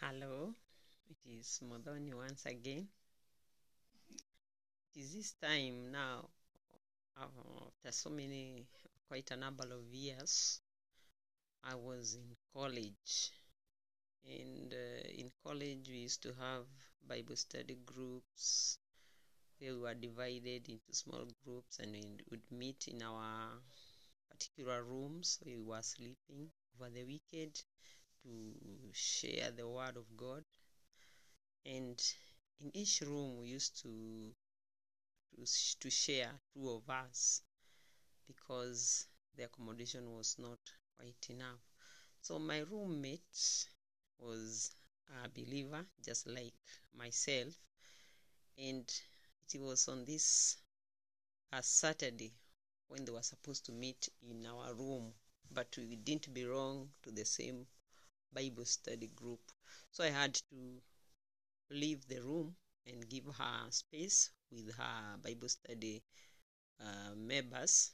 Hello, it is Modoni once again. It is this time now, uh, after so many, quite a number of years, I was in college. And uh, in college, we used to have Bible study groups where we were divided into small groups and we would meet in our particular rooms. We were sleeping over the weekend to share the word of God. And in each room, we used to to, to share two of us because the accommodation was not quite enough. So my roommate was a believer, just like myself, and it was on this a Saturday when they were supposed to meet in our room, but we didn't belong to the same Bible study group. So I had to leave the room and give her space with her Bible study uh, members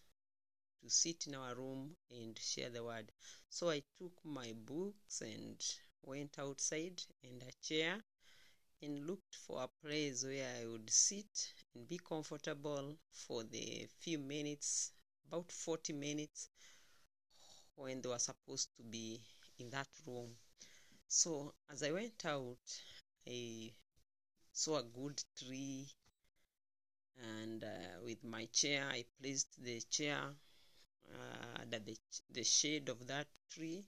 to sit in our room and share the word. So I took my books and went outside and a chair and looked for a place where I would sit and be comfortable for the few minutes, about 40 minutes, when they were supposed to be in that room. So as I went out, I saw a good tree and uh, with my chair, I placed the chair uh, under the, the shade of that tree,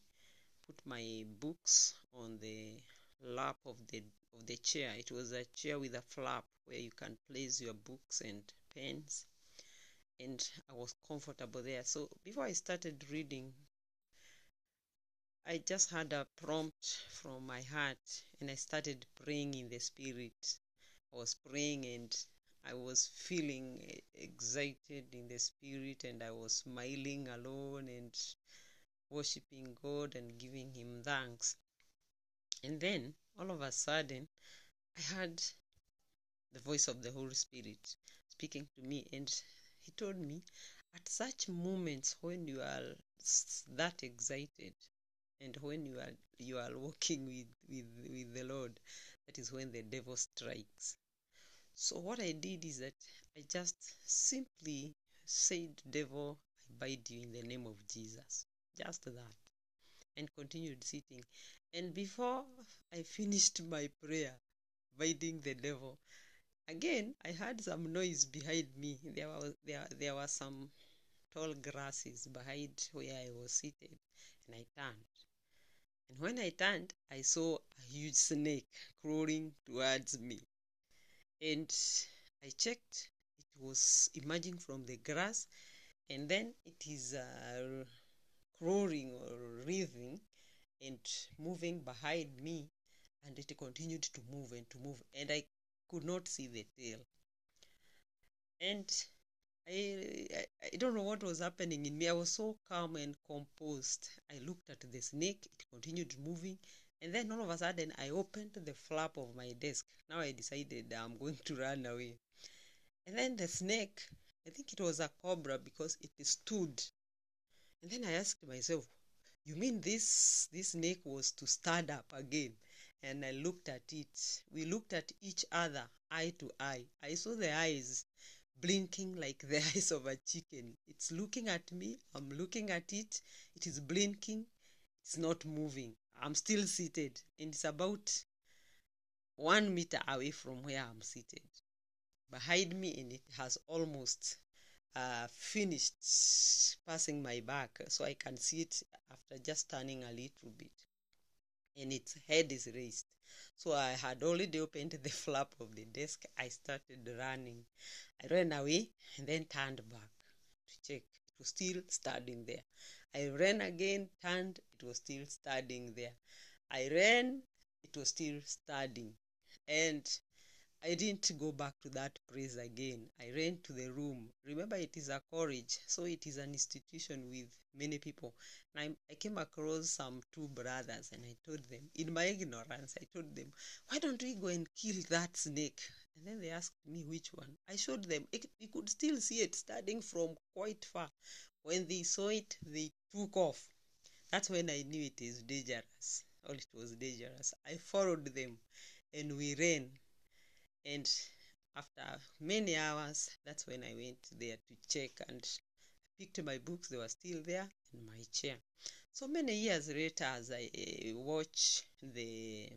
put my books on the lap of the of the chair. It was a chair with a flap where you can place your books and pens, and I was comfortable there. So before I started reading, I just had a prompt from my heart, and I started praying in the spirit. I was praying and I was feeling excited in the spirit, and I was smiling alone and worshiping God and giving Him thanks. And then, all of a sudden, I heard the voice of the Holy Spirit speaking to me, and He told me, at such moments when you are that excited, and when you are you are walking with with with the Lord, that is when the devil strikes. So what I did is that I just simply said, "Devil, I bind you in the name of Jesus," just that, and continued sitting. And before I finished my prayer, binding the devil, again I heard some noise behind me. There was there there were some tall grasses behind where I was seated, and I turned. And when I turned, I saw a huge snake crawling towards me. And I checked, it was emerging from the grass, and then it is uh, crawling or writhing and moving behind me, and it continued to move and to move, and I could not see the tail. And I, I, don't know what was happening in me. I was so calm and composed. I looked at the snake, it continued moving, and then all of a sudden I opened the flap of my desk. Now I decided I'm going to run away. And then the snake, I think it was a cobra because it stood. And then I asked myself, you mean this this snake was to stand up again? And I looked at it. We looked at each other eye to eye. I saw the eyes blinking like the eyes of a chicken. It's looking at me. I'm looking at it. It is blinking. It's not moving. I'm still seated. And it's about one meter away from where I'm seated. Behind me, and it has almost uh, finished passing my back. So I can see it after just turning a little bit. And its head is raised. So I had already opened the flap of the desk. I started running. I ran away and then turned back to check. It was still standing there. I ran again, turned, it was still standing there. I ran, it was still standing. And I didn't go back to that place again. I ran to the room. Remember, it is a college, so it is an institution with many people. And I, I came across some two brothers, and I told them, in my ignorance, I told them, why don't we go and kill that snake? And then they asked me which one. I showed them. It, you could still see it starting from quite far. When they saw it, they took off. That's when I knew it is dangerous. all it was dangerous. I followed them and we ran. And after many hours, that's when I went there to check and picked my books. They were still there in my chair. So many years later, as I uh, watch the,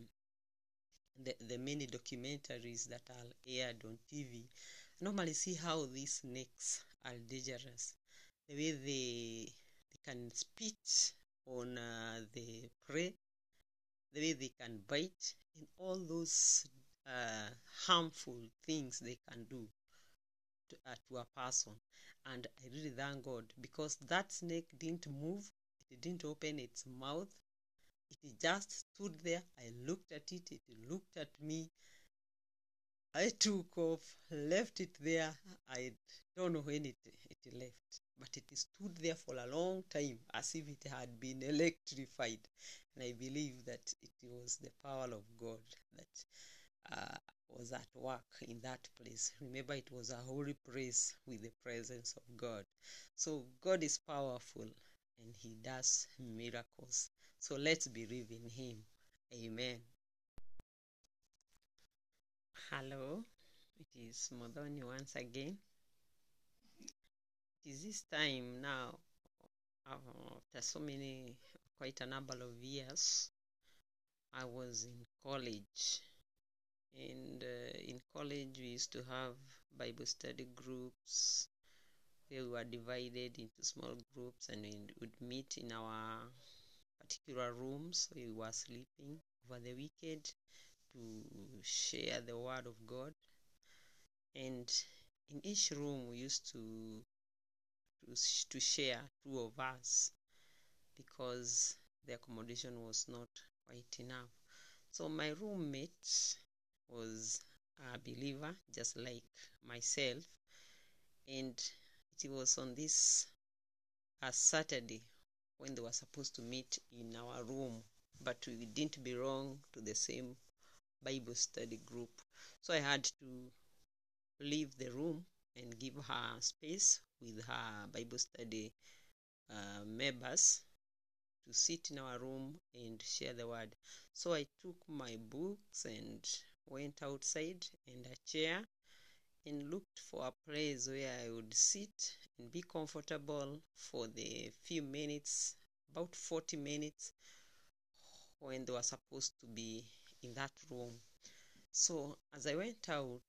the the many documentaries that are aired on TV, I normally see how these snakes are dangerous. The way they they can spit on uh, the prey, the way they can bite, and all those uh, harmful things they can do to, uh, to a person. And I really thank God because that snake didn't move, it didn't open its mouth, it just stood there. I looked at it, it looked at me. I took off, left it there. I don't know when it, it left, but it stood there for a long time as if it had been electrified. And I believe that it was the power of God that uh, was at work in that place. Remember, it was a holy place with the presence of God. So, God is powerful and He does miracles. So, let's believe in Him. Amen. Hello, it is Modoni once again. It is this time now, after so many, quite a number of years, I was in college and uh, in college we used to have bible study groups. Where we were divided into small groups and we would meet in our particular rooms. We were sleeping over the weekend to share the word of god. And in each room we used to to, to share two of us because the accommodation was not quite enough. So my roommate was a believer just like myself. And it was on this a saturday when they were supposed to meet in our room but we didn't belong to the same bible study group. So i had to leave the room and give her space with her bible study uh, members to sit in our room and share the word. So i took my books and went outside and a chair and looked for a place where I would sit and be comfortable for the few minutes, about 40 minutes, when they were supposed to be in that room. So as I went out,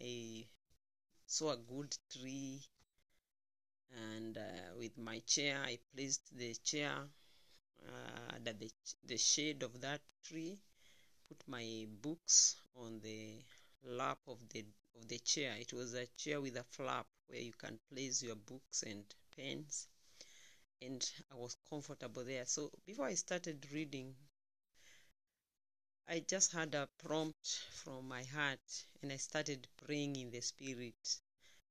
I saw a good tree, and uh, with my chair, I placed the chair uh, under the, the shade of that tree put my books on the lap of the of the chair. It was a chair with a flap where you can place your books and pens, and I was comfortable there. So before I started reading, I just had a prompt from my heart, and I started praying in the spirit.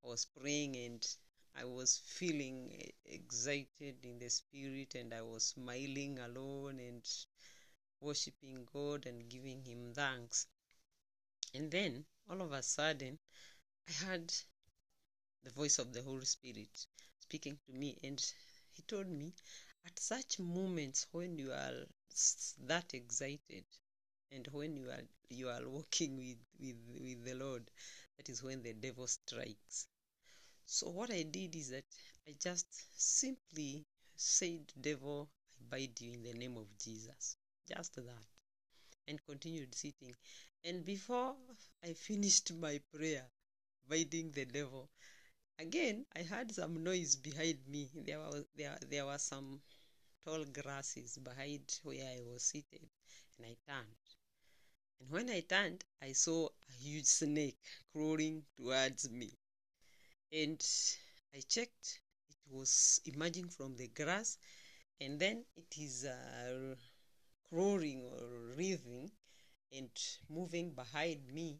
I was praying and I was feeling excited in the spirit, and I was smiling alone and worshiping God and giving Him thanks. And then, all of a sudden, I heard the voice of the Holy Spirit speaking to me, and He told me, at such moments when you are that excited and when you are you are walking with, with, with the Lord, that is when the devil strikes. So what I did is that I just simply said, Devil, I bid you in the name of Jesus just that and continued sitting. And before i finished my prayer biting the devil again i heard some noise behind me. There was there, there were some tall grasses behind where i was seated and i turned. And when i turned i saw a huge snake crawling towards me. And i checked it was emerging from the grass and then it is uh, roaring or writhing and moving behind me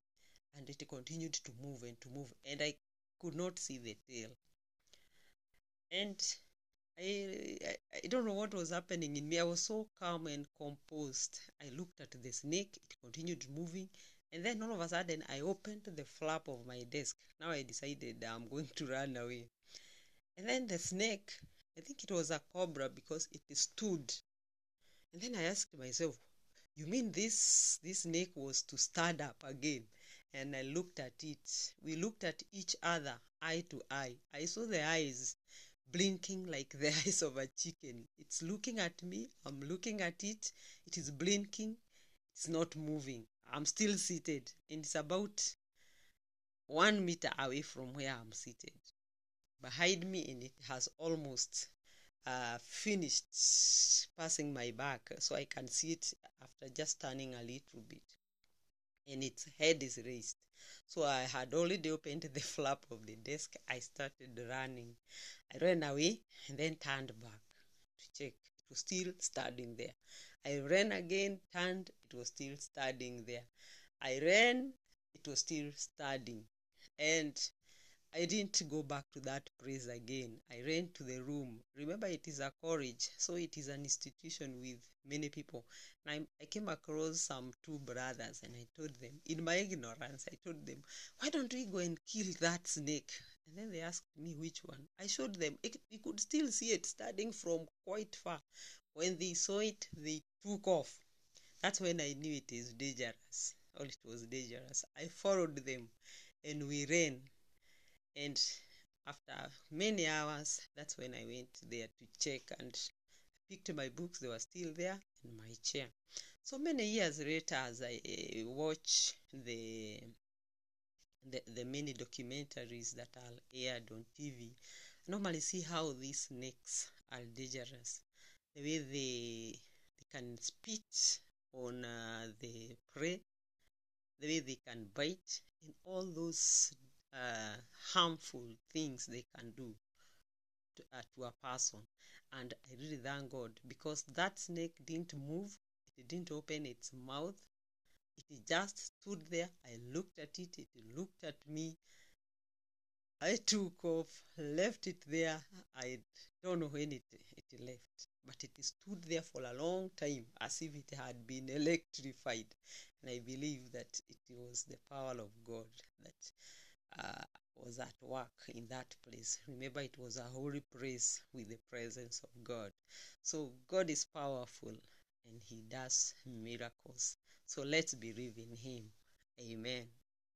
and it continued to move and to move and i could not see the tail. And I, I i don't know what was happening in me. I was so calm and composed. I looked at the snake it continued moving and then all of a sudden i opened the flap of my desk. Now i decided i'm going to run away. And then the snake i think it was a cobra because it stood and then I asked myself, you mean this this snake was to stand up again? And i looked at it. We looked at each other eye to eye. I saw the eyes blinking like the eyes of a chicken. It's looking at me. I'm looking at it. It is blinking. It's not moving. I'm still seated. And it's about one meter away from where i'm seated. Behind me and it has almost uh, finished passing my back so I can see it after just turning a little bit. And its head is raised. So I had already opened the flap of the desk. I started running. I ran away and then turned back to check. It was still standing there. I ran again, turned, it was still standing there. I ran, it was still standing. And I didn't go back to that place again. I ran to the room. Remember, it is a college, so it is an institution with many people. And I, I came across some two brothers, and I told them, in my ignorance, I told them, why don't we go and kill that snake? And then they asked me which one. I showed them. It, you could still see it starting from quite far. When they saw it, they took off. That's when I knew it is dangerous. Or it was dangerous. I followed them, and we ran and after many hours that's when i went there to check and picked my books. They were still there in my chair. So many years later as i uh, watch the, the the many documentaries that are aired on tv i normally see how these snakes are dangerous. The way they they can spit on uh, the prey the way they can bite and all those uh, harmful things they can do to, uh, to a person. And I really thank God because that snake didn't move, it didn't open its mouth, it just stood there. I looked at it, it looked at me. I took off, left it there. I don't know when it, it left, but it stood there for a long time as if it had been electrified. And I believe that it was the power of God that uh, was at work in that place. Remember, it was a holy place with the presence of God. So, God is powerful and He does miracles. So, let's believe in Him. Amen.